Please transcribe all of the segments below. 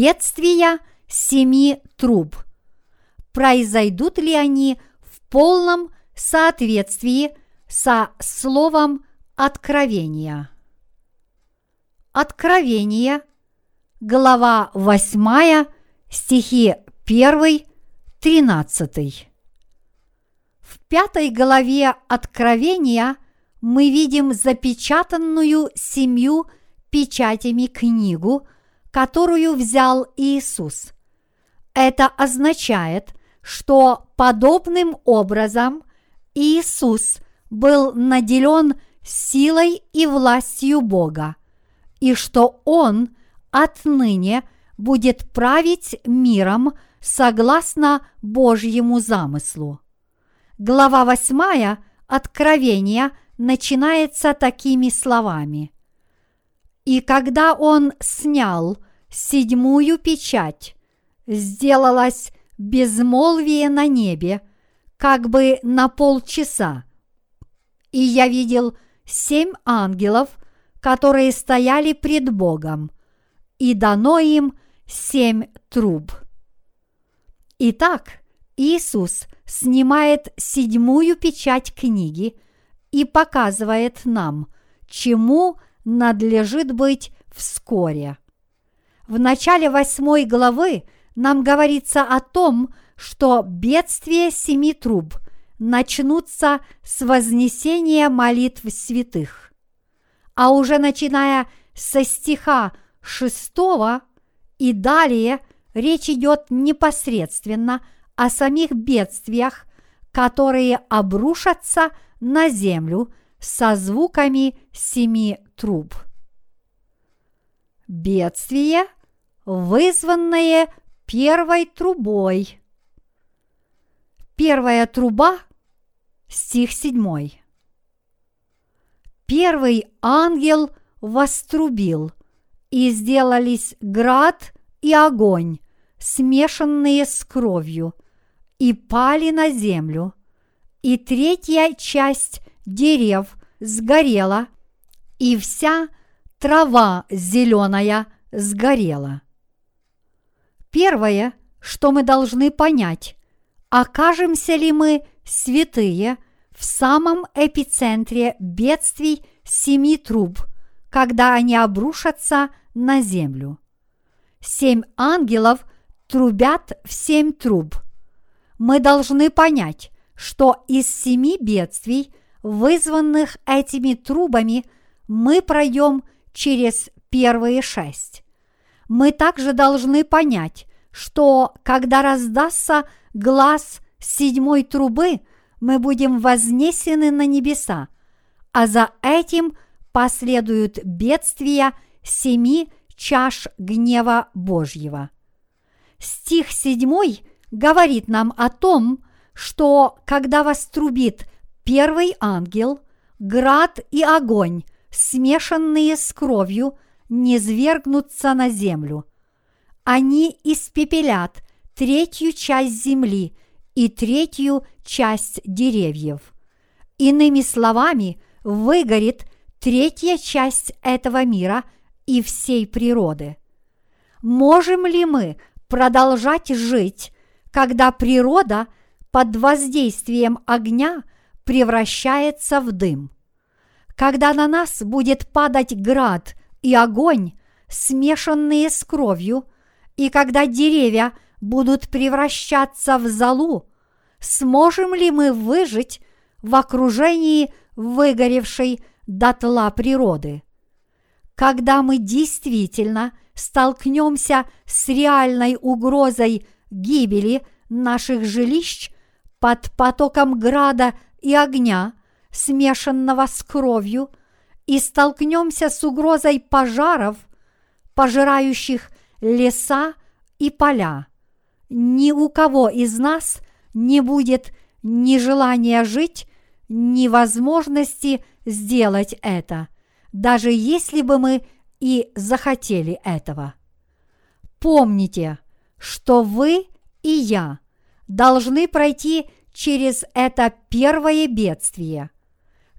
Бедствия семи труб. Произойдут ли они в полном соответствии со словом откровения? Откровение, глава 8, стихи 1, 13. В пятой главе Откровения мы видим запечатанную семью печатями книгу, которую взял Иисус. Это означает, что подобным образом Иисус был наделен силой и властью Бога, и что Он отныне будет править миром согласно Божьему замыслу. Глава 8 Откровения начинается такими словами. «И когда он снял седьмую печать, сделалось безмолвие на небе, как бы на полчаса. И я видел семь ангелов, которые стояли пред Богом, и дано им семь труб. Итак, Иисус снимает седьмую печать книги и показывает нам, чему надлежит быть вскоре. В начале восьмой главы нам говорится о том, что бедствия семи труб начнутся с вознесения молитв святых. А уже начиная со стиха шестого и далее речь идет непосредственно о самих бедствиях, которые обрушатся на землю со звуками семи труб. Бедствие, вызванное первой трубой. Первая труба, стих 7. Первый ангел вострубил, и сделались град и огонь, смешанные с кровью, и пали на землю, и третья часть дерев сгорела, и вся трава зеленая сгорела. Первое, что мы должны понять, окажемся ли мы святые в самом эпицентре бедствий семи труб, когда они обрушатся на землю. Семь ангелов трубят в семь труб – мы должны понять, что из семи бедствий, вызванных этими трубами, мы пройдем через первые шесть. Мы также должны понять, что когда раздастся глаз седьмой трубы, мы будем вознесены на небеса, а за этим последуют бедствия семи чаш гнева Божьего. Стих седьмой говорит нам о том, что когда вострубит первый ангел, град и огонь, смешанные с кровью, не свергнутся на землю. Они испепелят третью часть земли и третью часть деревьев. Иными словами, выгорит третья часть этого мира и всей природы. Можем ли мы продолжать жить когда природа под воздействием огня превращается в дым. Когда на нас будет падать град и огонь, смешанные с кровью, и когда деревья будут превращаться в золу, сможем ли мы выжить в окружении выгоревшей дотла природы? Когда мы действительно столкнемся с реальной угрозой гибели наших жилищ под потоком града и огня, смешанного с кровью, и столкнемся с угрозой пожаров, пожирающих леса и поля. Ни у кого из нас не будет ни желания жить, ни возможности сделать это, даже если бы мы и захотели этого. Помните – что вы и я должны пройти через это первое бедствие.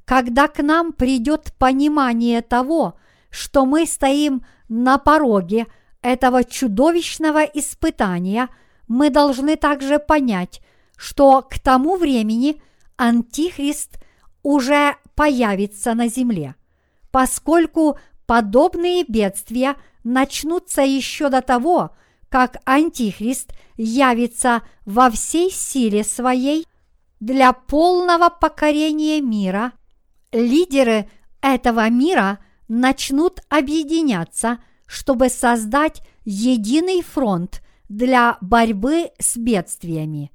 Когда к нам придет понимание того, что мы стоим на пороге этого чудовищного испытания мы должны также понять, что к тому времени Антихрист уже появится на земле, поскольку подобные бедствия начнутся еще до того, как Антихрист явится во всей силе своей для полного покорения мира, лидеры этого мира начнут объединяться, чтобы создать единый фронт для борьбы с бедствиями.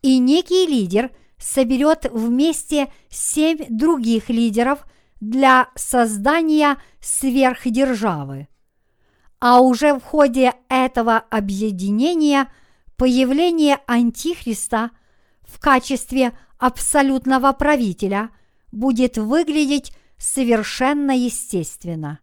И некий лидер соберет вместе семь других лидеров для создания сверхдержавы. А уже в ходе этого объединения появление Антихриста в качестве абсолютного правителя будет выглядеть совершенно естественно.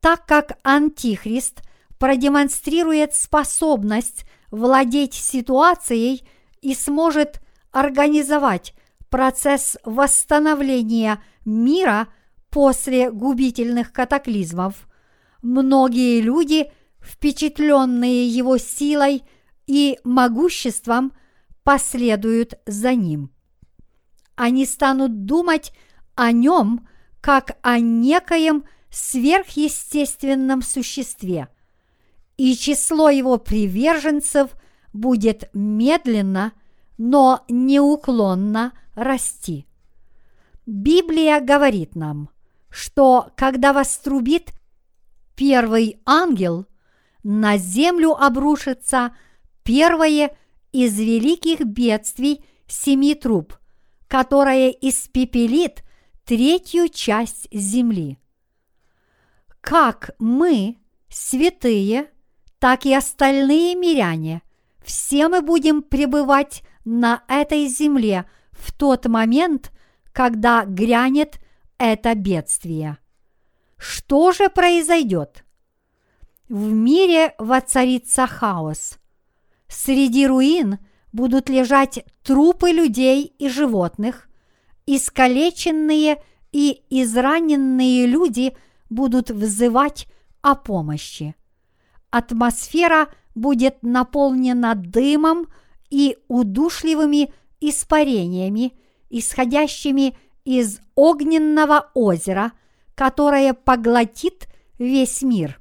Так как Антихрист продемонстрирует способность владеть ситуацией и сможет организовать процесс восстановления мира после губительных катаклизмов, многие люди, впечатленные его силой и могуществом, последуют за ним. Они станут думать о нем как о некоем сверхъестественном существе, и число его приверженцев будет медленно, но неуклонно расти. Библия говорит нам, что когда вострубит первый ангел, на землю обрушится первое из великих бедствий семи труб, которое испепелит третью часть земли. Как мы, святые, так и остальные миряне, все мы будем пребывать на этой земле в тот момент, когда грянет это бедствие. Что же произойдет? В мире воцарится хаос. Среди руин будут лежать трупы людей и животных, искалеченные и израненные люди будут взывать о помощи. Атмосфера будет наполнена дымом и удушливыми испарениями, исходящими из огненного озера – которое поглотит весь мир.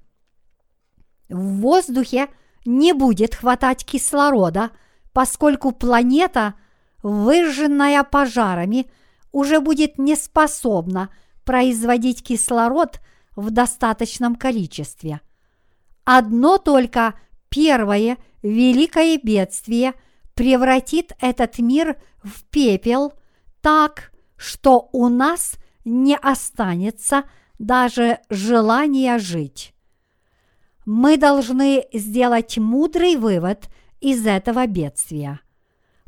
В воздухе не будет хватать кислорода, поскольку планета, выжженная пожарами, уже будет не способна производить кислород в достаточном количестве. Одно только первое великое бедствие превратит этот мир в пепел так, что у нас – не останется даже желания жить. Мы должны сделать мудрый вывод из этого бедствия.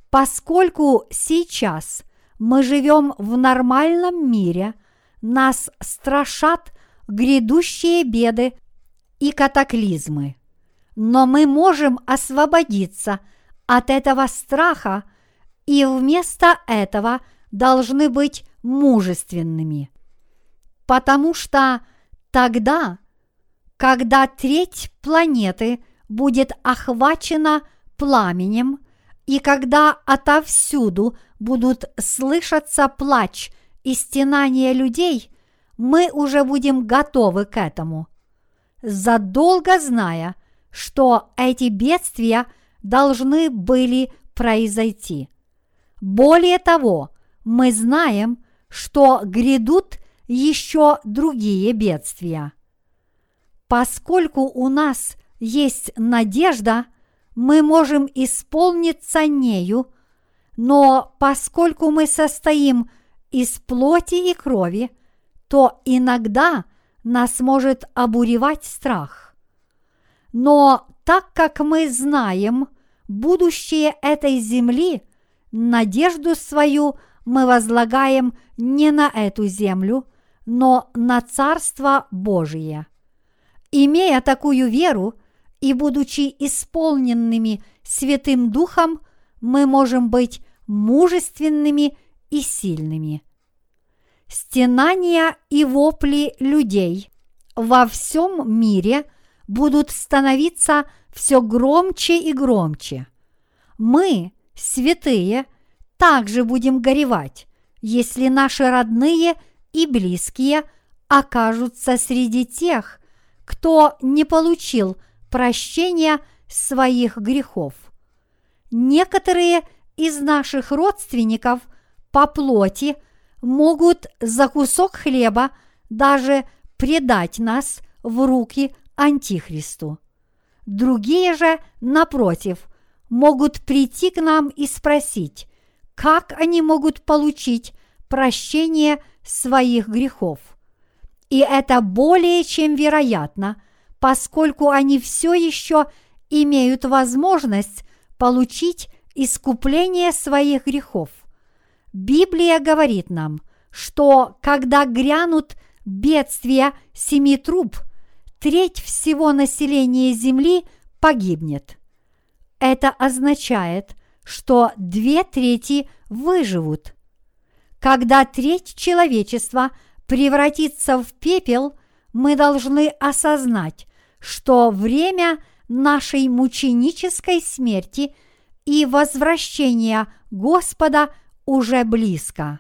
Поскольку сейчас мы живем в нормальном мире, нас страшат грядущие беды и катаклизмы. Но мы можем освободиться от этого страха и вместо этого должны быть мужественными. Потому что тогда, когда треть планеты будет охвачена пламенем, и когда отовсюду будут слышаться плач и стенания людей, мы уже будем готовы к этому. Задолго зная, что эти бедствия должны были произойти. Более того, мы знаем, что грядут еще другие бедствия. Поскольку у нас есть надежда, мы можем исполниться нею, но поскольку мы состоим из плоти и крови, то иногда нас может обуревать страх. Но так как мы знаем будущее этой земли, надежду свою мы возлагаем не на эту землю, но на Царство Божие. Имея такую веру и будучи исполненными Святым Духом, мы можем быть мужественными и сильными. Стенания и вопли людей во всем мире будут становиться все громче и громче. Мы, святые, также будем горевать, если наши родные и близкие окажутся среди тех, кто не получил прощения своих грехов. Некоторые из наших родственников по плоти могут за кусок хлеба даже предать нас в руки Антихристу. Другие же, напротив, могут прийти к нам и спросить, как они могут получить прощение своих грехов. И это более чем вероятно, поскольку они все еще имеют возможность получить искупление своих грехов. Библия говорит нам, что когда грянут бедствия семи труб, треть всего населения Земли погибнет. Это означает, что две трети выживут. Когда треть человечества превратится в пепел, мы должны осознать, что время нашей мученической смерти и возвращения Господа уже близко.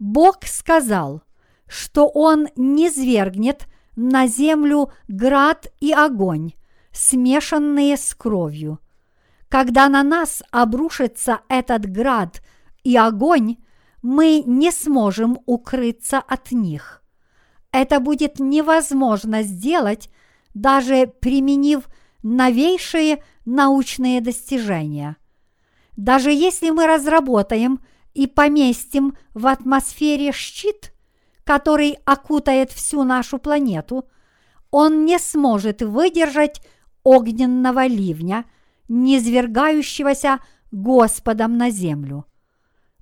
Бог сказал, что Он не свергнет на землю град и огонь, смешанные с кровью. Когда на нас обрушится этот град и огонь, мы не сможем укрыться от них. Это будет невозможно сделать, даже применив новейшие научные достижения. Даже если мы разработаем и поместим в атмосфере щит, который окутает всю нашу планету, он не сможет выдержать огненного ливня, низвергающегося Господом на землю.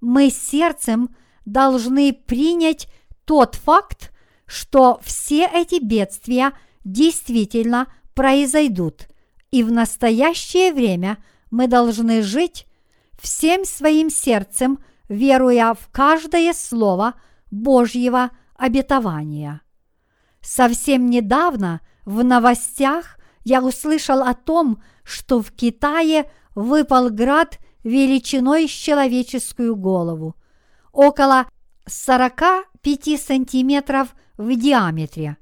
Мы сердцем должны принять тот факт, что все эти бедствия действительно произойдут, и в настоящее время мы должны жить всем своим сердцем, веруя в каждое слово Божьего обетования. Совсем недавно в новостях я услышал о том, что в Китае выпал град величиной с человеческую голову, около 45 сантиметров в диаметре.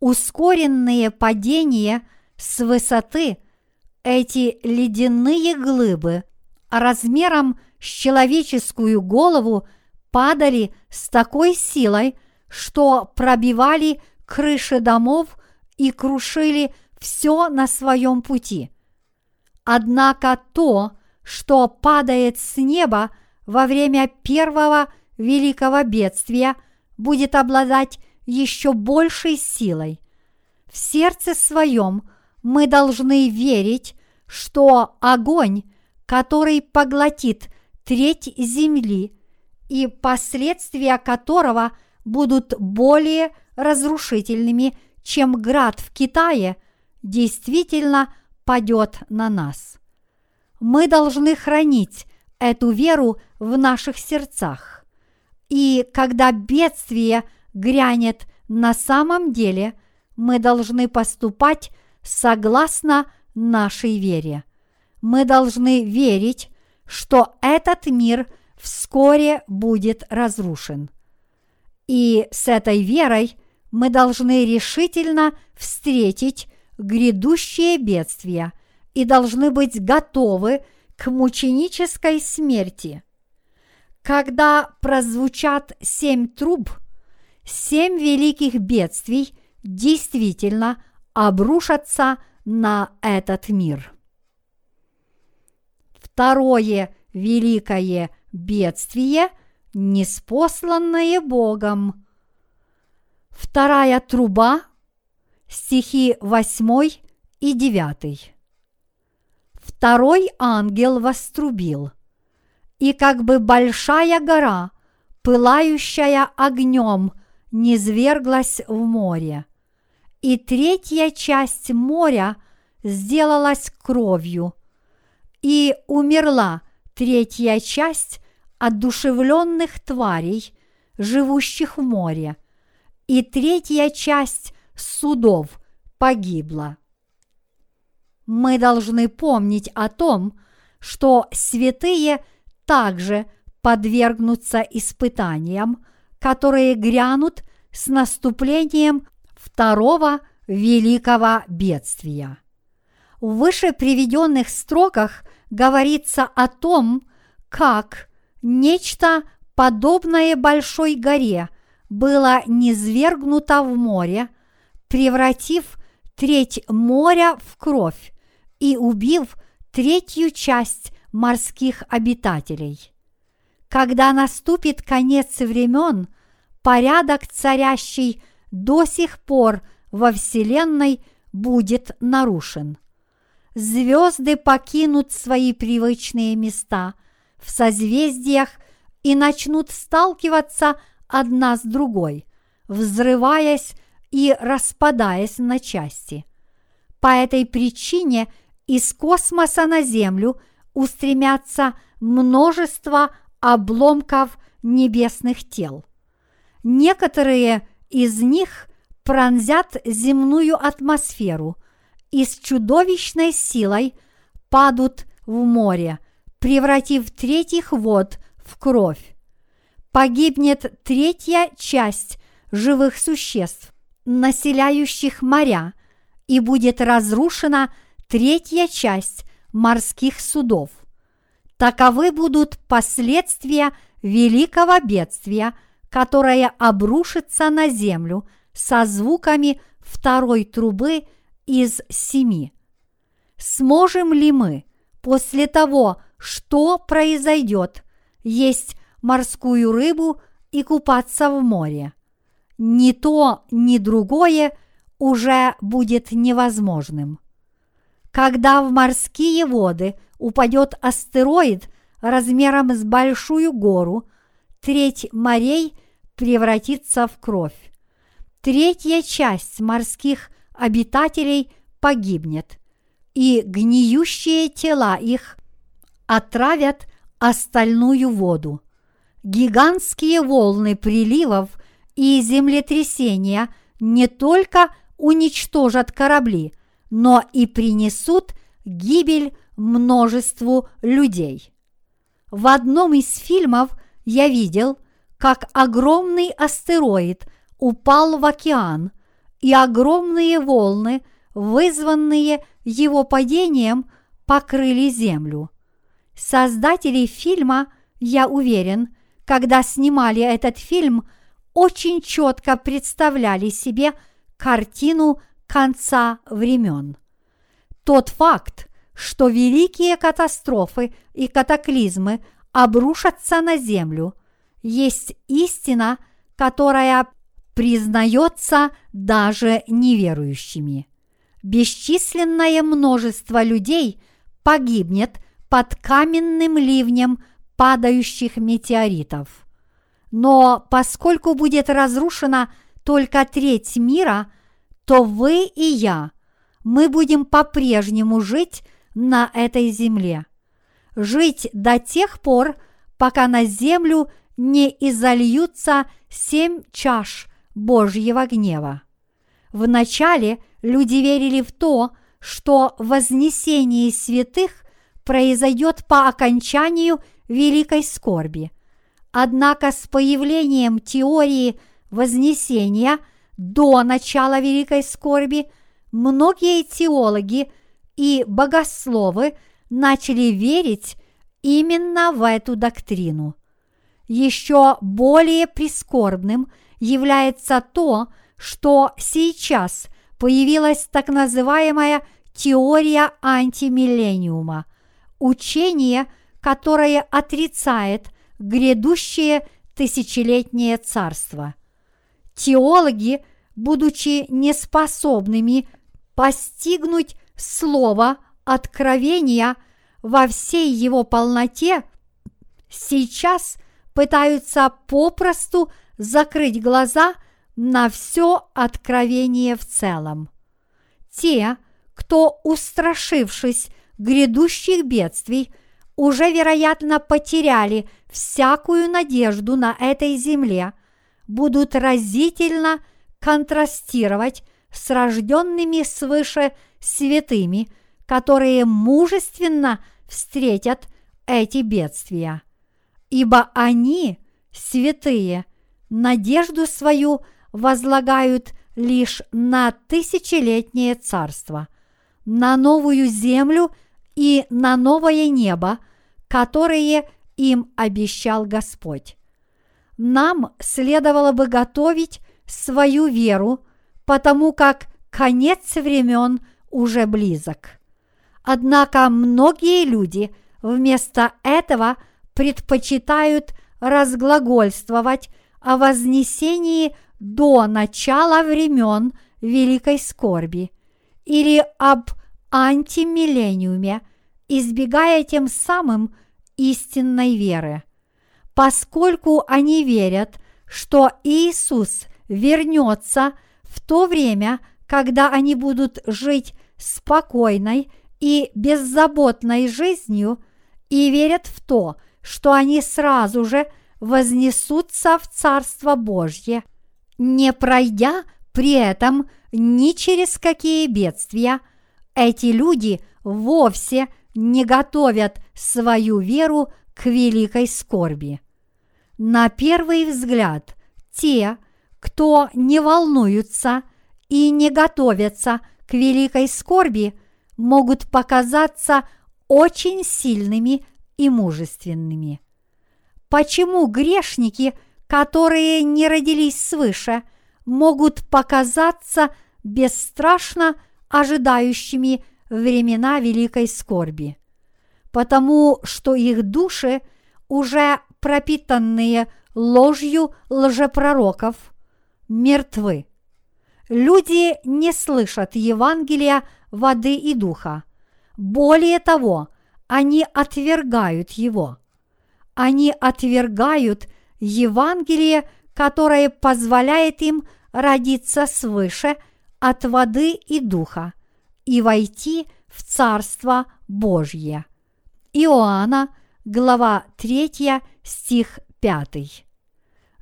Ускоренные падения с высоты эти ледяные глыбы размером с человеческую голову падали с такой силой, что пробивали крыши домов и крушили все на своем пути. Однако то, что падает с неба во время первого великого бедствия, будет обладать еще большей силой. В сердце своем мы должны верить, что огонь, который поглотит треть земли и последствия которого будут более разрушительными, чем град в Китае, действительно падет на нас. Мы должны хранить эту веру в наших сердцах. И когда бедствие грянет на самом деле, мы должны поступать согласно нашей вере. Мы должны верить, что этот мир вскоре будет разрушен. И с этой верой мы должны решительно встретить грядущее бедствие и должны быть готовы к мученической смерти. Когда прозвучат семь труб, семь великих бедствий действительно обрушатся на этот мир. Второе великое бедствие – неспосланное Богом. Вторая труба, стихи 8 и 9. Второй ангел вострубил, и как бы большая гора, пылающая огнем, низверглась в море. И третья часть моря сделалась кровью, и умерла третья часть одушевленных тварей, живущих в море, и третья часть судов погибла. Мы должны помнить о том, что святые также подвергнутся испытаниям, которые грянут с наступлением второго великого бедствия. В выше приведенных строках говорится о том, как нечто подобное большой горе было низвергнуто в море, превратив треть моря в кровь и убив третью часть морских обитателей. Когда наступит конец времен, порядок, царящий до сих пор во Вселенной, будет нарушен. Звезды покинут свои привычные места в созвездиях и начнут сталкиваться одна с другой, взрываясь и распадаясь на части. По этой причине из космоса на Землю устремятся множество обломков небесных тел. Некоторые из них пронзят земную атмосферу и с чудовищной силой падут в море, превратив третьих вод в кровь. Погибнет третья часть живых существ, населяющих моря, и будет разрушена третья часть морских судов. Таковы будут последствия великого бедствия, которое обрушится на землю со звуками второй трубы из семи. Сможем ли мы после того, что произойдет, есть морскую рыбу и купаться в море? Ни то, ни другое уже будет невозможным. Когда в морские воды – упадет астероид размером с большую гору, треть морей превратится в кровь. Третья часть морских обитателей погибнет, и гниющие тела их отравят остальную воду. Гигантские волны приливов и землетрясения не только уничтожат корабли, но и принесут гибель множеству людей. В одном из фильмов я видел, как огромный астероид упал в океан, и огромные волны, вызванные его падением, покрыли Землю. Создатели фильма, я уверен, когда снимали этот фильм, очень четко представляли себе картину конца времен. Тот факт, что великие катастрофы и катаклизмы обрушатся на землю, есть истина, которая признается даже неверующими. Бесчисленное множество людей погибнет под каменным ливнем падающих метеоритов. Но поскольку будет разрушена только треть мира, то вы и я, мы будем по-прежнему жить на этой земле. Жить до тех пор, пока на землю не изольются семь чаш Божьего гнева. Вначале люди верили в то, что вознесение святых произойдет по окончанию великой скорби. Однако с появлением теории вознесения до начала великой скорби многие теологи и богословы начали верить именно в эту доктрину. Еще более прискорбным является то, что сейчас появилась так называемая теория антимиллениума, учение, которое отрицает грядущее тысячелетнее царство. Теологи, будучи неспособными постигнуть слово откровения во всей его полноте, сейчас пытаются попросту закрыть глаза на все откровение в целом. Те, кто, устрашившись грядущих бедствий, уже, вероятно, потеряли всякую надежду на этой земле, будут разительно контрастировать с рожденными свыше святыми, которые мужественно встретят эти бедствия. Ибо они, святые, надежду свою возлагают лишь на тысячелетнее царство, на новую землю и на новое небо, которые им обещал Господь. Нам следовало бы готовить свою веру, потому как конец времен уже близок. Однако многие люди вместо этого предпочитают разглагольствовать о вознесении до начала времен великой скорби или об антимиллениуме, избегая тем самым истинной веры. Поскольку они верят, что Иисус вернется в то время, когда они будут жить спокойной и беззаботной жизнью, и верят в то, что они сразу же вознесутся в Царство Божье, не пройдя при этом ни через какие бедствия, эти люди вовсе не готовят свою веру к великой скорби. На первый взгляд, те, кто не волнуются и не готовятся к великой скорби, могут показаться очень сильными и мужественными. Почему грешники, которые не родились свыше, могут показаться бесстрашно ожидающими времена великой скорби? Потому что их души, уже пропитанные ложью лжепророков, мертвы. Люди не слышат Евангелия воды и духа. Более того, они отвергают его. Они отвергают Евангелие, которое позволяет им родиться свыше от воды и духа и войти в Царство Божье. Иоанна, глава 3, стих 5.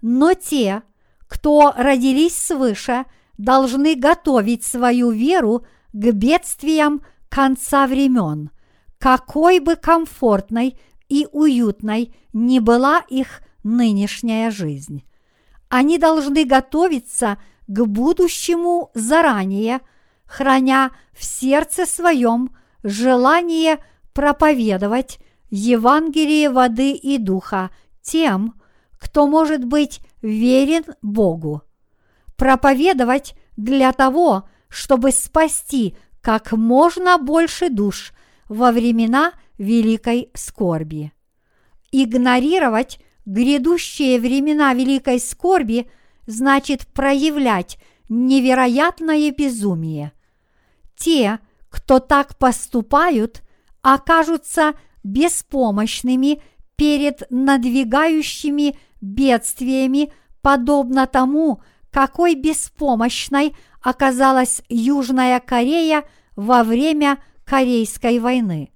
Но те, кто родились свыше, должны готовить свою веру к бедствиям конца времен, какой бы комфортной и уютной ни была их нынешняя жизнь. Они должны готовиться к будущему заранее, храня в сердце своем желание проповедовать Евангелие воды и духа тем, кто может быть верен Богу. Проповедовать для того, чтобы спасти как можно больше душ во времена великой скорби. Игнорировать грядущие времена великой скорби значит проявлять невероятное безумие. Те, кто так поступают, окажутся беспомощными перед надвигающими бедствиями, подобно тому, какой беспомощной оказалась Южная Корея во время Корейской войны.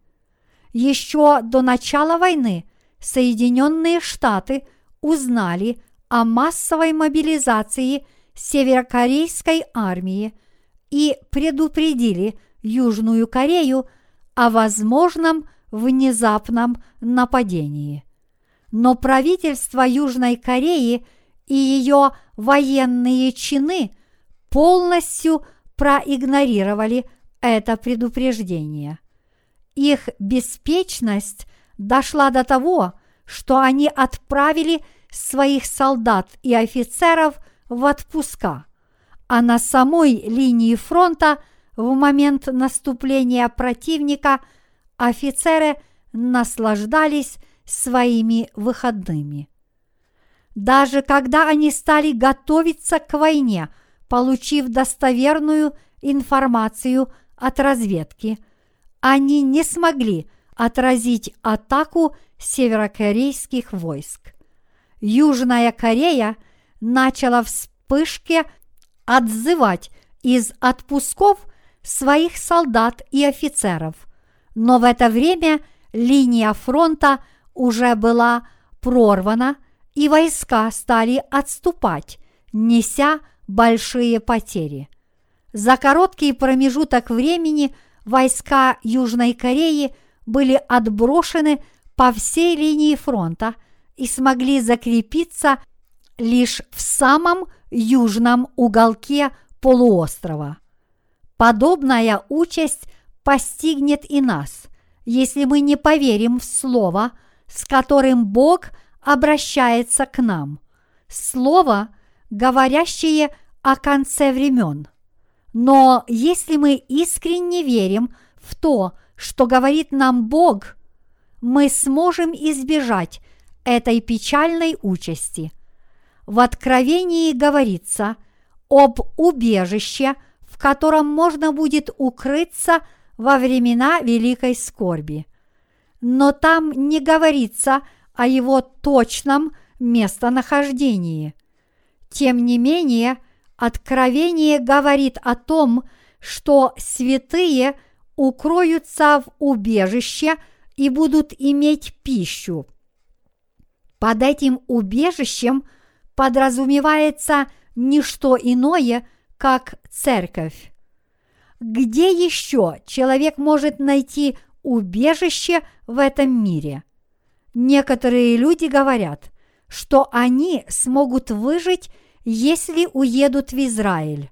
Еще до начала войны Соединенные Штаты узнали о массовой мобилизации северокорейской армии и предупредили Южную Корею о возможном внезапном нападении. Но правительство Южной Кореи и ее военные чины полностью проигнорировали это предупреждение. Их беспечность дошла до того, что они отправили своих солдат и офицеров в отпуска, а на самой линии фронта в момент наступления противника офицеры наслаждались своими выходными. Даже когда они стали готовиться к войне, получив достоверную информацию от разведки, они не смогли отразить атаку северокорейских войск. Южная Корея начала вспышке отзывать из отпусков своих солдат и офицеров, но в это время линия фронта уже была прорвана, и войска стали отступать, неся большие потери. За короткий промежуток времени войска Южной Кореи были отброшены по всей линии фронта и смогли закрепиться лишь в самом южном уголке полуострова. Подобная участь постигнет и нас, если мы не поверим в Слово, с которым Бог обращается к нам. Слово, говорящее о конце времен. Но если мы искренне верим в то, что говорит нам Бог, мы сможем избежать этой печальной участи. В Откровении говорится об убежище, в котором можно будет укрыться во времена великой скорби. Но там не говорится о его точном местонахождении. Тем не менее, Откровение говорит о том, что святые укроются в убежище и будут иметь пищу. Под этим убежищем подразумевается не что иное, как церковь. Где еще человек может найти убежище в этом мире? Некоторые люди говорят, что они смогут выжить, если уедут в Израиль.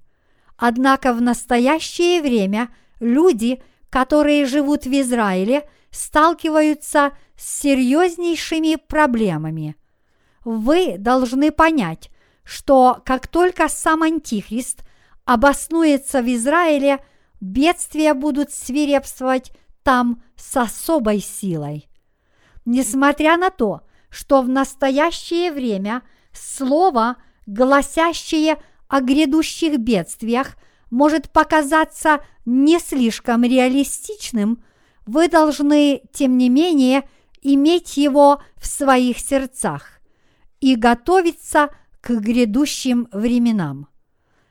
Однако в настоящее время люди, которые живут в Израиле, сталкиваются с серьезнейшими проблемами. Вы должны понять, что как только сам Антихрист обоснуется в Израиле, бедствия будут свирепствовать там с особой силой. Несмотря на то, что в настоящее время слово, гласящее о грядущих бедствиях, может показаться не слишком реалистичным, вы должны, тем не менее, иметь его в своих сердцах и готовиться к грядущим временам.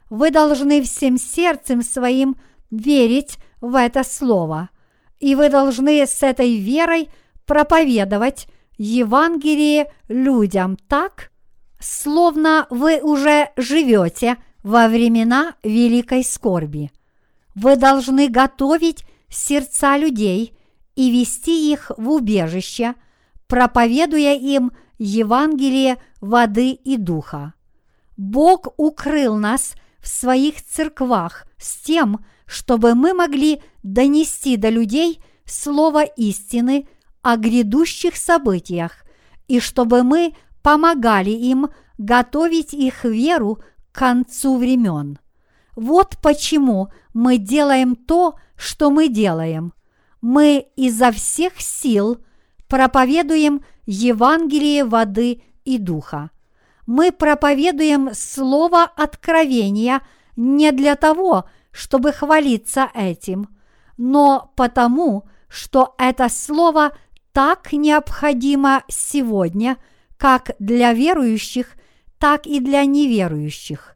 Вы должны всем сердцем своим верить в это слово, и вы должны с этой верой проповедовать Евангелие людям так, словно вы уже живете во времена великой скорби. Вы должны готовить сердца людей и вести их в убежище, проповедуя им Евангелие воды и духа. Бог укрыл нас в своих церквах с тем, чтобы мы могли донести до людей слово истины о грядущих событиях и чтобы мы помогали им готовить их веру к концу времен. Вот почему мы делаем то, что мы делаем. Мы изо всех сил проповедуем Евангелие воды и духа. Мы проповедуем слово откровения не для того, чтобы хвалиться этим, но потому, что это слово так необходимо сегодня, как для верующих, так и для неверующих.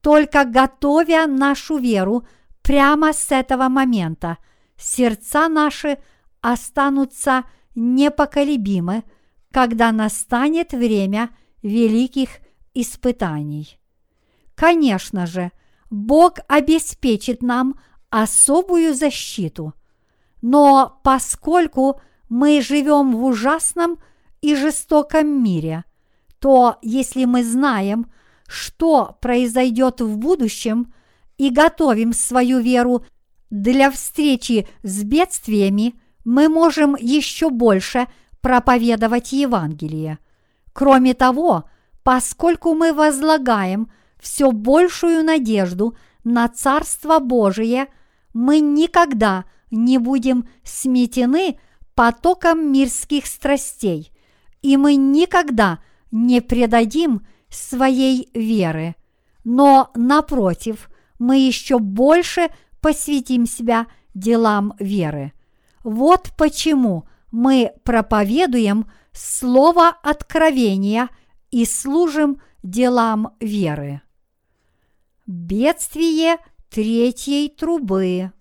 Только готовя нашу веру прямо с этого момента, сердца наши останутся непоколебимы, когда настанет время великих испытаний. Конечно же, Бог обеспечит нам особую защиту, но поскольку мы живем в ужасном и жестоком мире, то если мы знаем, что произойдет в будущем и готовим свою веру для встречи с бедствиями, мы можем еще больше проповедовать Евангелие. Кроме того, поскольку мы возлагаем все большую надежду на Царство Божие, мы никогда не будем сметены потоком мирских страстей, и мы никогда не предадим своей веры, но, напротив, мы еще больше посвятим себя делам веры. Вот почему мы проповедуем слово откровения и служим делам веры. Бедствие третьей трубы.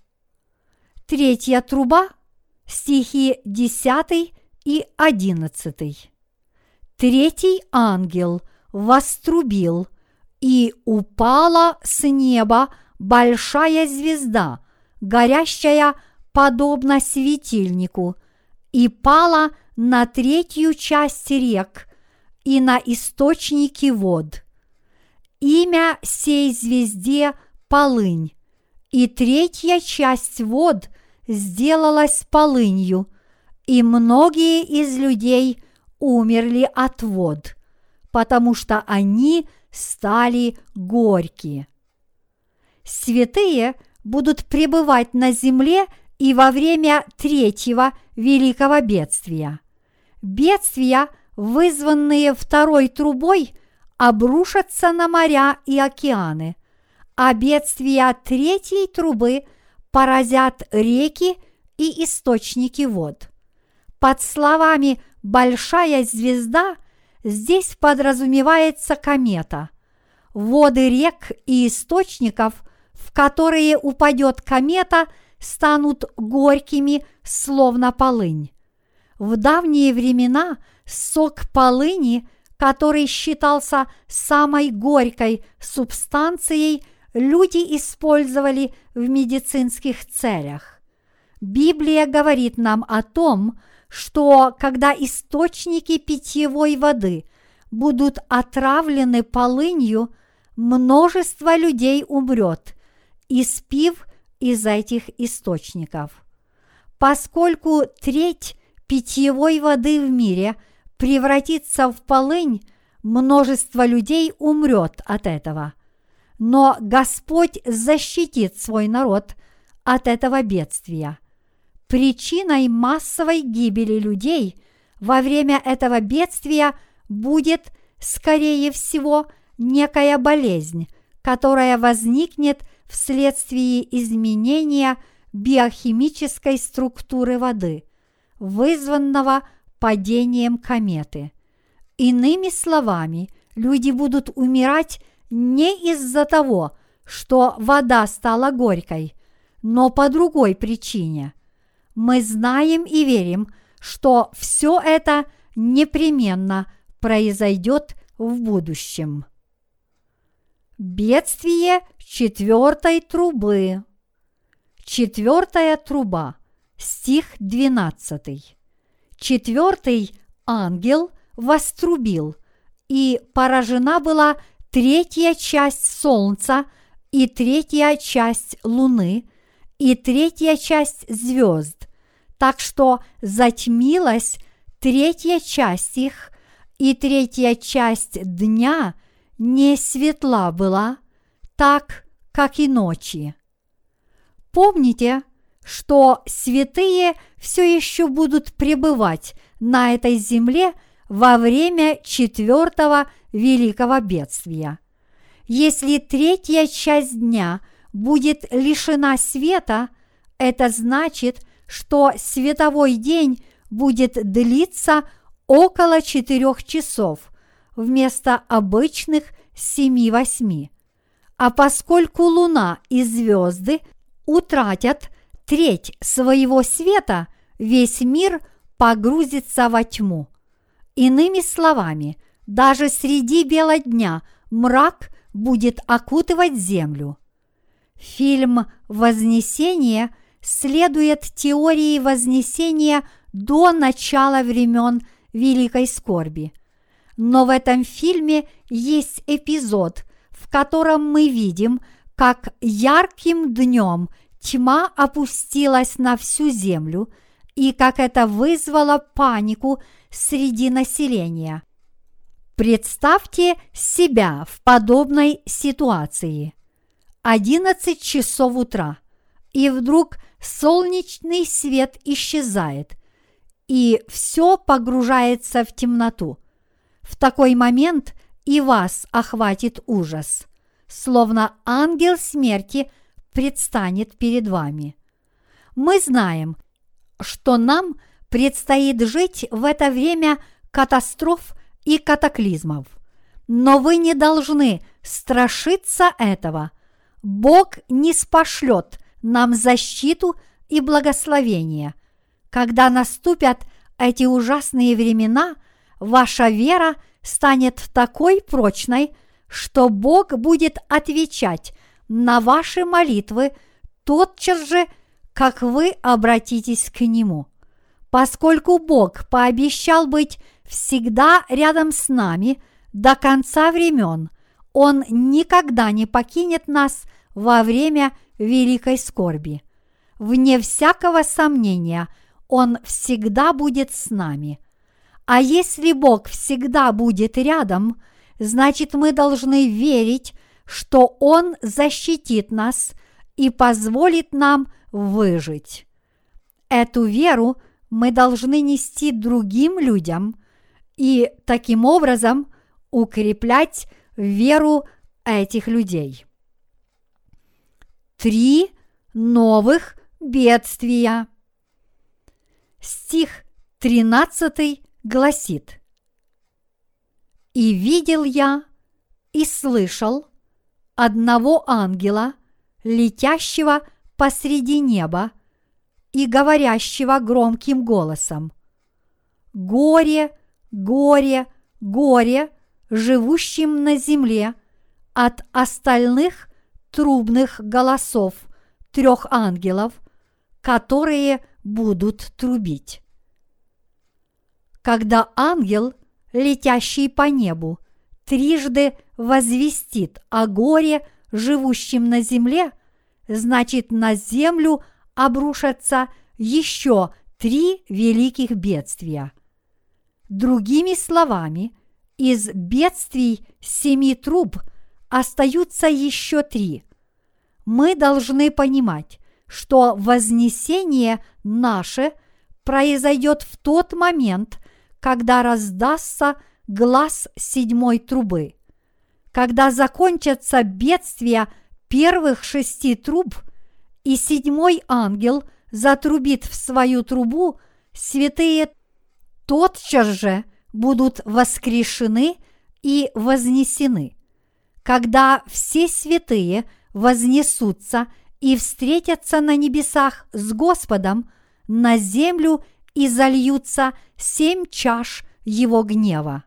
Третья труба – стихи 10 и 11. Третий ангел вострубил, и упала с неба большая звезда, горящая подобно светильнику, и пала на третью часть рек и на источники вод. Имя сей звезде – полынь, и третья часть вод сделалась полынью, и многие из людей умерли от вод, потому что они стали горькие. Святые будут пребывать на земле и во время третьего великого бедствия. Бедствия, вызванные второй трубой, обрушатся на моря и океаны, а бедствия третьей трубы поразят реки и источники вод. Под словами «большая звезда» здесь подразумевается комета. Воды рек и источников, в которые упадет комета, станут горькими, словно полынь. В давние времена сок полыни, который считался самой горькой субстанцией, люди использовали в медицинских целях. Библия говорит нам о том, что когда источники питьевой воды будут отравлены полынью, множество людей умрет, испив из этих источников. Поскольку треть питьевой воды в мире превратится в полынь, множество людей умрет от этого. Но Господь защитит свой народ от этого бедствия. Причиной массовой гибели людей во время этого бедствия будет, скорее всего, некая болезнь, которая возникнет вследствие изменения биохимической структуры воды, вызванного падением кометы. Иными словами, люди будут умирать не из-за того, что вода стала горькой, но по другой причине – мы знаем и верим, что все это непременно произойдет в будущем. Бедствие четвертой трубы. Четвертая труба. Стих 12. Четвертый ангел вострубил, и поражена была третья часть солнца и третья часть луны и третья часть звезд, так что затмилась третья часть их, и третья часть дня не светла была, так, как и ночи. Помните, что святые все еще будут пребывать на этой земле во время четвертого великого бедствия. Если третья часть дня будет лишена света, это значит, что световой день будет длиться около четырех часов вместо обычных семи-восьми. А поскольку Луна и звезды утратят треть своего света, весь мир погрузится во тьму. Иными словами, даже среди бела дня мрак будет окутывать землю. Фильм «Вознесение» – следует теории Вознесения до начала времен Великой Скорби. Но в этом фильме есть эпизод, котором мы видим, как ярким днем тьма опустилась на всю землю и как это вызвало панику среди населения. Представьте себя в подобной ситуации. 11 часов утра, и вдруг солнечный свет исчезает, и все погружается в темноту. В такой момент и вас охватит ужас, словно ангел смерти предстанет перед вами. Мы знаем, что нам предстоит жить в это время катастроф и катаклизмов. Но вы не должны страшиться этого. Бог не спошлет нам защиту и благословение. Когда наступят эти ужасные времена, ваша вера станет такой прочной, что Бог будет отвечать на ваши молитвы тотчас же, как вы обратитесь к Нему. Поскольку Бог пообещал быть всегда рядом с нами до конца времен, Он никогда не покинет нас во время великой скорби. Вне всякого сомнения, Он всегда будет с нами. А если Бог всегда будет рядом, значит мы должны верить, что Он защитит нас и позволит нам выжить. Эту веру мы должны нести другим людям и таким образом укреплять веру этих людей. Три новых бедствия. Стих 13 гласит «И видел я, и слышал одного ангела, летящего посреди неба и говорящего громким голосом. Горе, горе, горе живущим на земле от остальных трубных голосов трех ангелов, которые будут трубить. Когда ангел, летящий по небу, трижды возвестит о горе живущим на земле, значит на землю обрушатся еще три великих бедствия. Другими словами, из бедствий семи труб остаются еще три. Мы должны понимать, что вознесение наше произойдет в тот момент, когда раздастся глаз седьмой трубы. Когда закончатся бедствия первых шести труб, и седьмой ангел затрубит в свою трубу, святые тотчас же будут воскрешены и вознесены. Когда все святые вознесутся и встретятся на небесах с Господом, на землю и зальются семь чаш его гнева.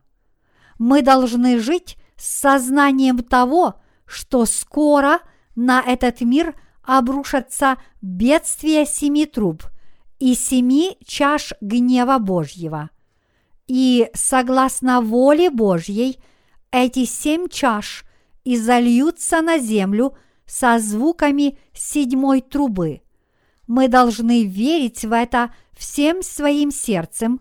Мы должны жить с сознанием того, что скоро на этот мир обрушатся бедствия семи труб и семи чаш гнева Божьего. И согласно воле Божьей, эти семь чаш и зальются на землю со звуками седьмой трубы. Мы должны верить в это всем своим сердцем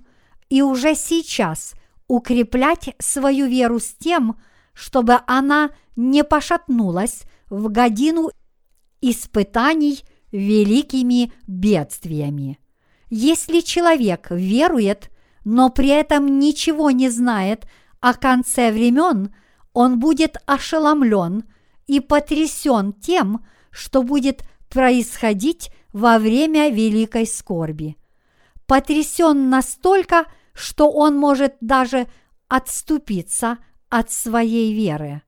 и уже сейчас укреплять свою веру с тем, чтобы она не пошатнулась в годину испытаний великими бедствиями. Если человек верует, но при этом ничего не знает о конце времен, он будет ошеломлен и потрясен тем, что будет происходить во время великой скорби. Потрясен настолько, что он может даже отступиться от своей веры.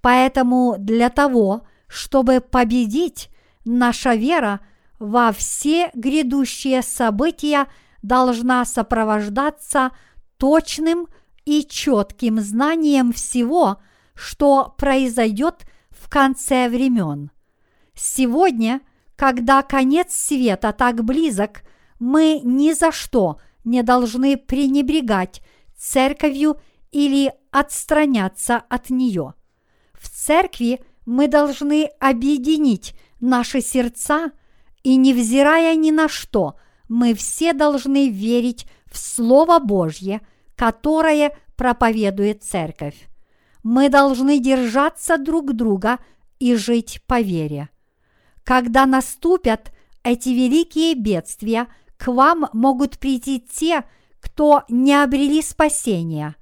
Поэтому для того, чтобы победить, наша вера во все грядущие события должна сопровождаться точным и четким знанием всего, что произойдет в конце времен. Сегодня, когда конец света так близок, мы ни за что не должны пренебрегать церковью или отстраняться от нее. В церкви мы должны объединить наши сердца, и невзирая ни на что, мы все должны верить в Слово Божье, которое проповедует церковь. Мы должны держаться друг друга и жить по вере. Когда наступят эти великие бедствия, к вам могут прийти те, кто не обрели спасения.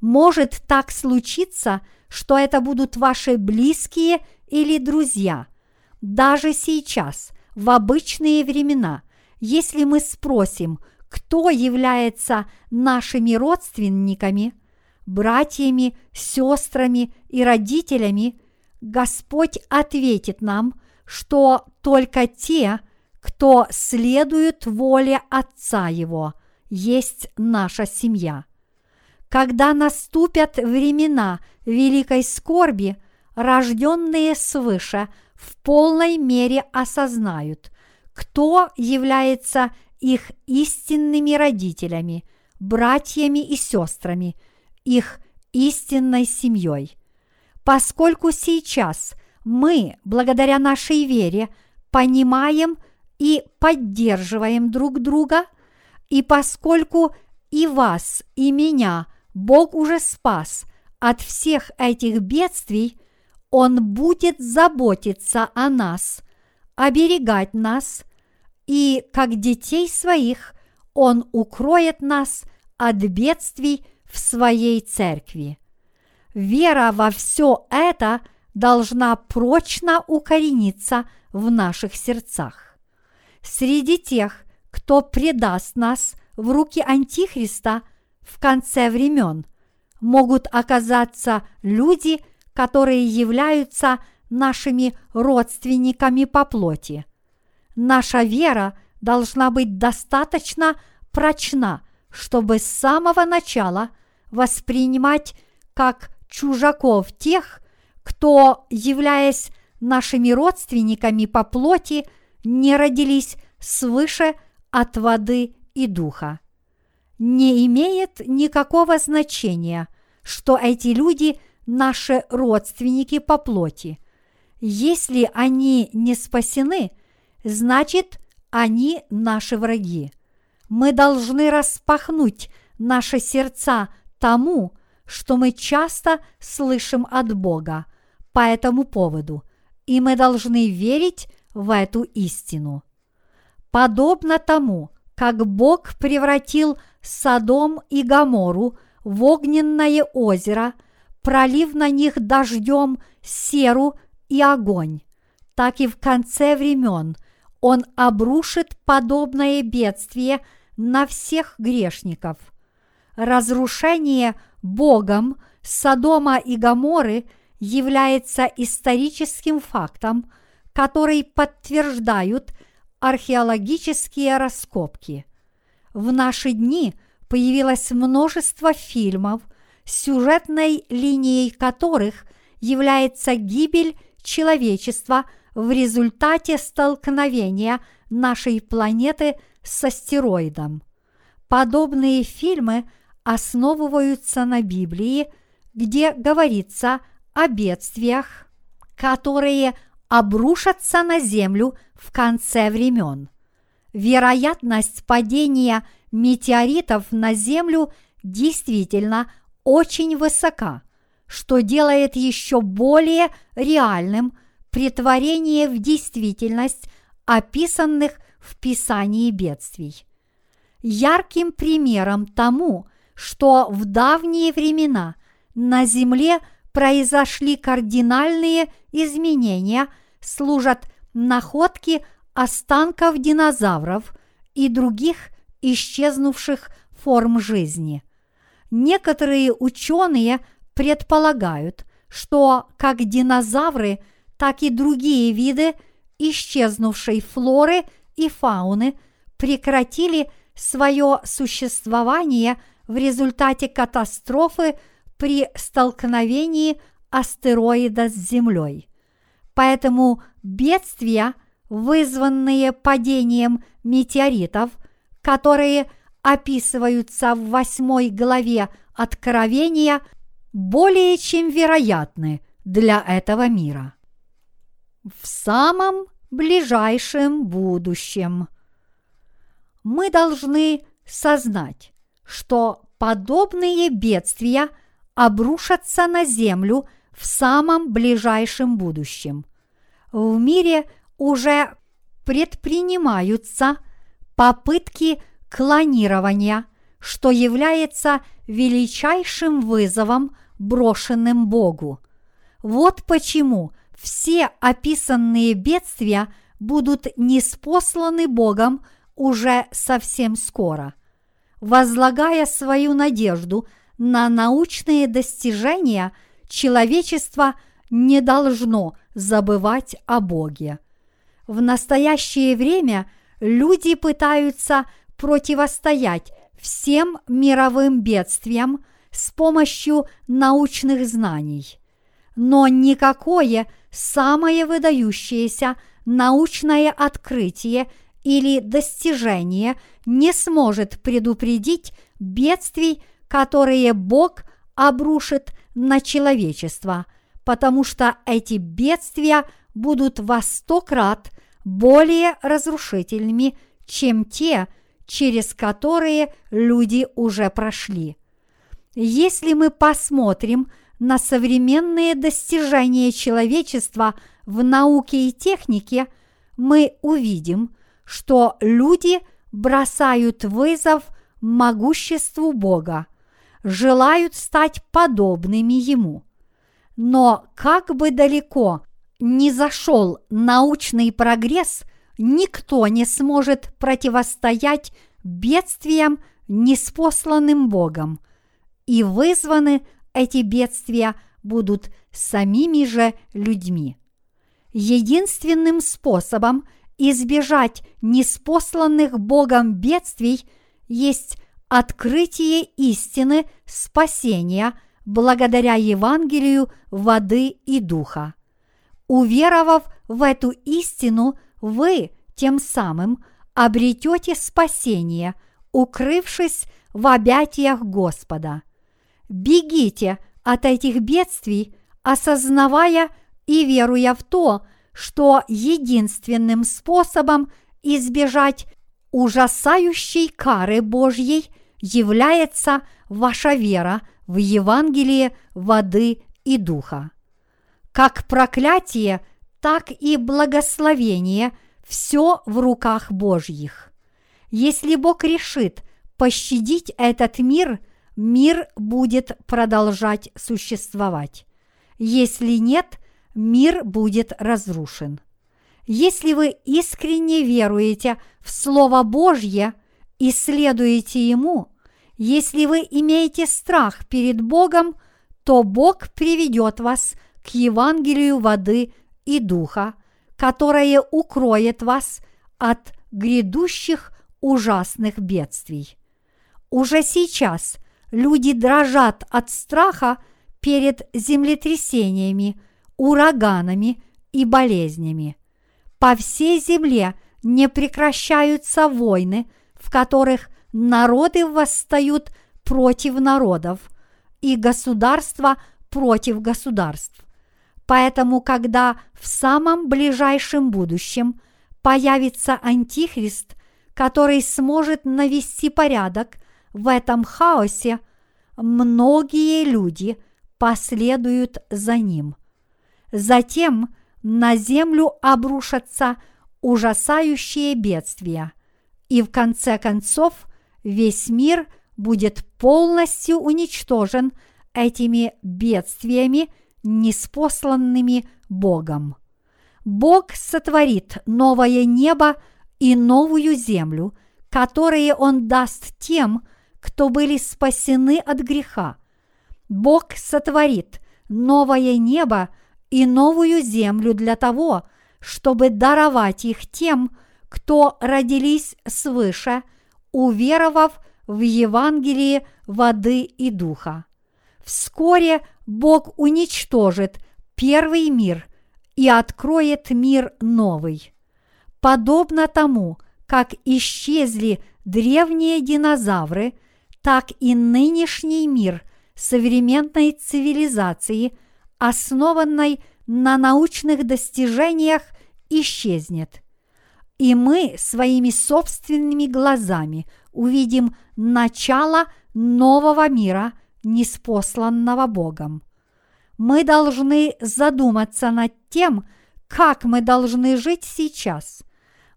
Может так случиться, что это будут ваши близкие или друзья. Даже сейчас, в обычные времена, если мы спросим, кто является нашими родственниками, братьями, сестрами и родителями, Господь ответит нам, что только те, кто следует воле Отца Его, есть наша семья. Когда наступят времена великой скорби, рожденные свыше, в полной мере осознают, кто является их истинными родителями, братьями и сестрами, их истинной семьей. Поскольку сейчас мы, благодаря нашей вере, понимаем и поддерживаем друг друга, и поскольку и вас, и меня Бог уже спас от всех этих бедствий, Он будет заботиться о нас, оберегать нас, и как детей своих Он укроет нас от бедствий в своей церкви. Вера во все это должна прочно укорениться в наших сердцах. Среди тех, кто предаст нас в руки Антихриста в конце времен, могут оказаться люди, которые являются нашими родственниками по плоти. Наша вера должна быть достаточно прочна, чтобы с самого начала воспринимать как чужаков тех, кто, являясь нашими родственниками по плоти, не родились свыше от воды и духа. Не имеет никакого значения, что эти люди наши родственники по плоти. Если они не спасены, значит, они наши враги. Мы должны распахнуть наши сердца тому, что мы часто слышим от Бога по этому поводу, и мы должны верить в эту истину. Подобно тому, как Бог превратил Содом и Гамору в огненное озеро, пролив на них дождем серу и огонь, так и в конце времен Он обрушит подобное бедствие на всех грешников. Разрушение Богом Содома и Гаморы является историческим фактом, который подтверждают археологические раскопки. В наши дни появилось множество фильмов, сюжетной линией которых является гибель человечества в результате столкновения нашей планеты с астероидом. Подобные фильмы основываются на Библии, где говорится о бедствиях, которые обрушатся на Землю в конце времен. Вероятность падения метеоритов на Землю действительно очень высока, что делает еще более реальным претворение в действительность описанных в Писании бедствий. Ярким примером тому, что в давние времена на Земле произошли кардинальные изменения, служат находки останков динозавров и других исчезнувших форм жизни. Некоторые ученые предполагают, что как динозавры, так и другие виды исчезнувшей флоры и фауны прекратили свое существование в результате катастрофы при столкновении астероида с Землей. Поэтому бедствия, вызванные падением метеоритов, которые описываются в восьмой главе Откровения, более чем вероятны для этого мира. В самом ближайшем будущем мы должны сознать, что подобные бедствия – обрушатся на Землю в самом ближайшем будущем. В мире уже предпринимаются попытки клонирования, что является величайшим вызовом, брошенным Богу. Вот почему все описанные бедствия будут неспосланы Богом уже совсем скоро. Возлагая свою надежду – на научные достижения человечество не должно забывать о Боге. В настоящее время люди пытаются противостоять всем мировым бедствиям с помощью научных знаний. но никакое самое выдающееся научное открытие или достижение не сможет предупредить бедствий, которые Бог обрушит на человечество, потому что эти бедствия будут во сто крат более разрушительными, чем те, через которые люди уже прошли. Если мы посмотрим на современные достижения человечества в науке и технике, мы увидим, что люди бросают вызов могуществу Бога, желают стать подобными Ему. Но как бы далеко не зашел научный прогресс, никто не сможет противостоять бедствиям, неспосланным Богом, и вызваны эти бедствия будут самими же людьми. Единственным способом избежать неспосланных Богом бедствий есть открытие истины спасения благодаря Евангелию воды и духа. Уверовав в эту истину, вы тем самым обретете спасение, укрывшись в объятиях Господа. Бегите от этих бедствий, осознавая и веруя в то, что единственным способом избежать ужасающей кары Божьей является ваша вера в Евангелие воды и духа. Как проклятие, так и благословение – все в руках Божьих. Если Бог решит пощадить этот мир, мир будет продолжать существовать. Если нет, мир будет разрушен. Если вы искренне веруете в Слово Божье и следуете Ему, если вы имеете страх перед Богом, то Бог приведет вас к Евангелию воды и духа, которое укроет вас от грядущих ужасных бедствий. Уже сейчас люди дрожат от страха перед землетрясениями, ураганами и болезнями. По всей земле не прекращаются войны, в которых народы восстают против народов и государства против государств. Поэтому, когда в самом ближайшем будущем появится Антихрист, который сможет навести порядок в этом хаосе, многие люди последуют за ним. Затем на землю обрушатся ужасающие бедствия, и в конце концов весь мир будет полностью уничтожен этими бедствиями неспосланными Богом. Бог сотворит новое небо и новую землю, которые Он даст тем, кто были спасены от греха. Бог сотворит новое небо и новую землю для того, чтобы даровать их тем, кто родились свыше, уверовав в Евангелие воды и духа. Вскоре Бог уничтожит первый мир и откроет мир новый. Подобно тому, как исчезли древние динозавры, так и нынешний мир современной цивилизации, основанной на научных достижениях, исчезнет. И мы своими собственными глазами увидим начало нового мира – неспосланного Богом. Мы должны задуматься над тем, как мы должны жить сейчас.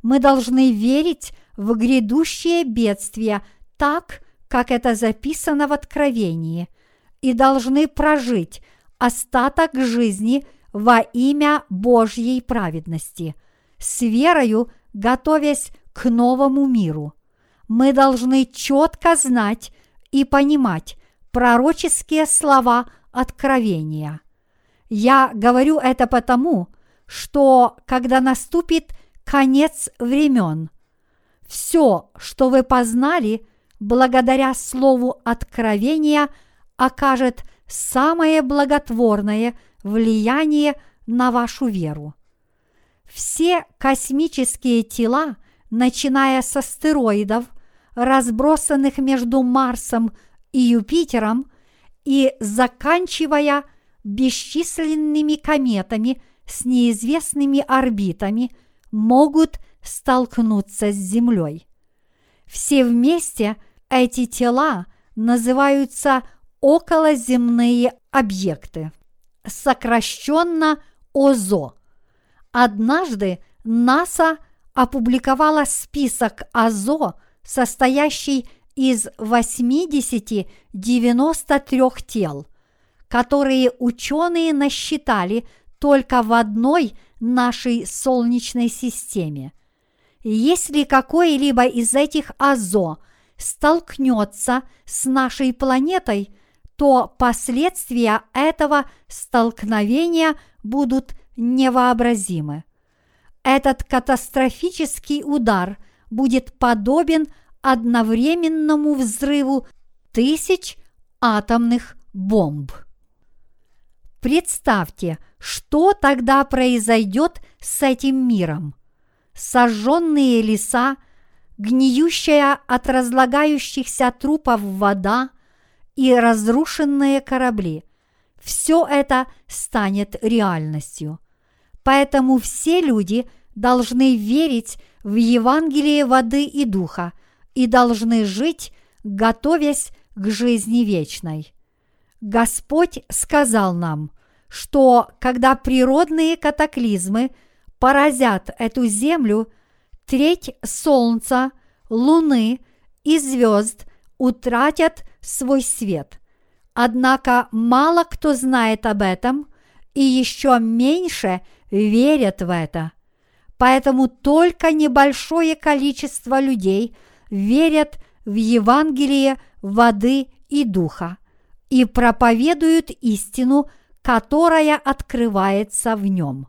Мы должны верить в грядущее бедствие так, как это записано в Откровении, и должны прожить остаток жизни во имя Божьей праведности, с верою готовясь к новому миру. Мы должны четко знать и понимать, пророческие слова откровения. Я говорю это потому, что когда наступит конец времен, все, что вы познали, благодаря слову откровения, окажет самое благотворное влияние на вашу веру. Все космические тела, начиная с астероидов, разбросанных между Марсом и Юпитером, и заканчивая бесчисленными кометами с неизвестными орбитами, могут столкнуться с Землей. Все вместе эти тела называются околоземные объекты, сокращенно ОЗО. Однажды НАСА опубликовала список ОЗО, состоящий из 80-93 тел, которые ученые насчитали только в одной нашей Солнечной системе. Если какой-либо из этих АЗО столкнется с нашей планетой, то последствия этого столкновения будут невообразимы. Этот катастрофический удар будет подобен одновременному взрыву тысяч атомных бомб. Представьте, что тогда произойдет с этим миром. Сожженные леса, гниющая от разлагающихся трупов вода и разрушенные корабли – все это станет реальностью. Поэтому все люди должны верить в Евангелие воды и духа и должны жить, готовясь к жизни вечной. Господь сказал нам, что когда природные катаклизмы поразят эту землю, треть солнца, луны и звезд утратят свой свет. Однако мало кто знает об этом и еще меньше верят в это. Поэтому только небольшое количество людей верят в Евангелие воды и духа и проповедуют истину, которая открывается в нем.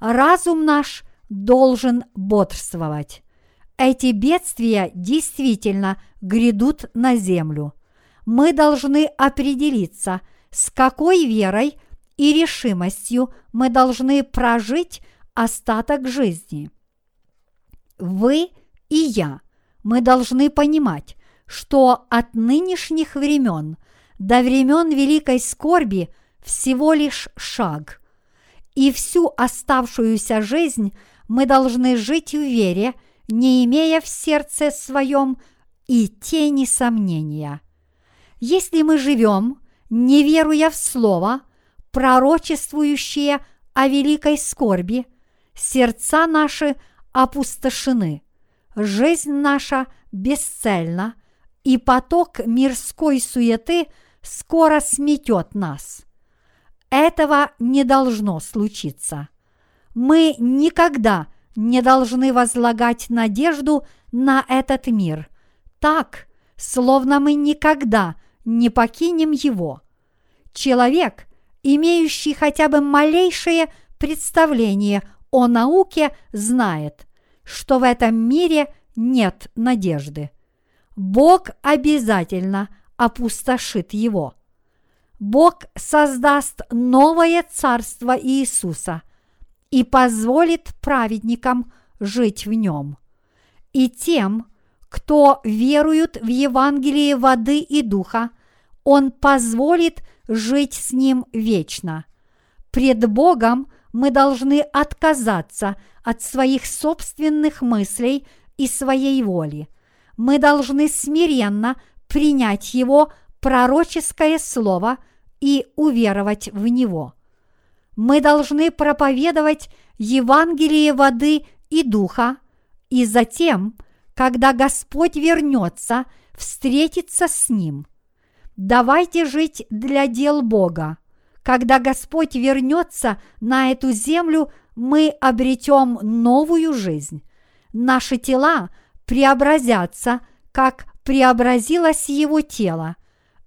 Разум наш должен бодрствовать. Эти бедствия действительно грядут на землю. Мы должны определиться, с какой верой и решимостью мы должны прожить остаток жизни. Вы и я, мы должны понимать, что от нынешних времен до времен великой скорби всего лишь шаг. И всю оставшуюся жизнь мы должны жить в вере, не имея в сердце своем и тени сомнения. Если мы живем, не веруя в Слово, пророчествующее о великой скорби, сердца наши опустошены, жизнь наша бесцельна, и поток мирской суеты скоро сметет нас. Этого не должно случиться. Мы никогда не должны возлагать надежду на этот мир, так, словно мы никогда не покинем его. Человек, имеющий хотя бы малейшее представление о науке, знает, что в этом мире нет надежды. Бог обязательно опустошит его. Бог создаст новое царство Иисуса и позволит праведникам жить в нем. И тем, кто верует в Евангелие воды и духа, Он позволит жить с Ним вечно. Пред Богом мы должны отказаться от своих собственных мыслей и своей воли. Мы должны смиренно принять Его пророческое слово и уверовать в него. Мы должны проповедовать Евангелие воды и духа, и затем – когда Господь вернется, встретиться с Ним. Давайте жить для дел Бога. Когда Господь вернется на эту землю, мы обретем новую жизнь. Наши тела преобразятся, как преобразилось Его тело,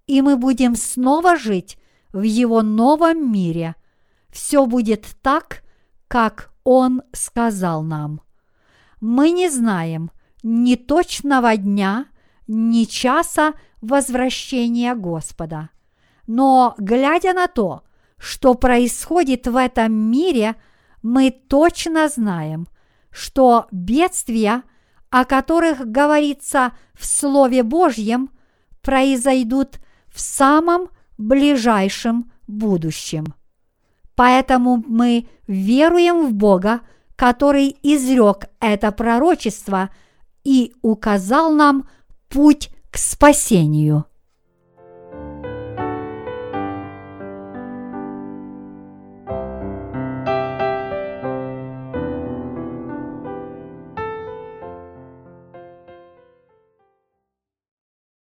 и мы будем снова жить в Его новом мире. Все будет так, как Он сказал нам. Мы не знаем, ни точного дня, ни часа возвращения Господа. Но глядя на то, что происходит в этом мире, мы точно знаем, что бедствия, о которых говорится в Слове Божьем, произойдут в самом ближайшем будущем. Поэтому мы веруем в Бога, который изрек это пророчество и указал нам путь к спасению.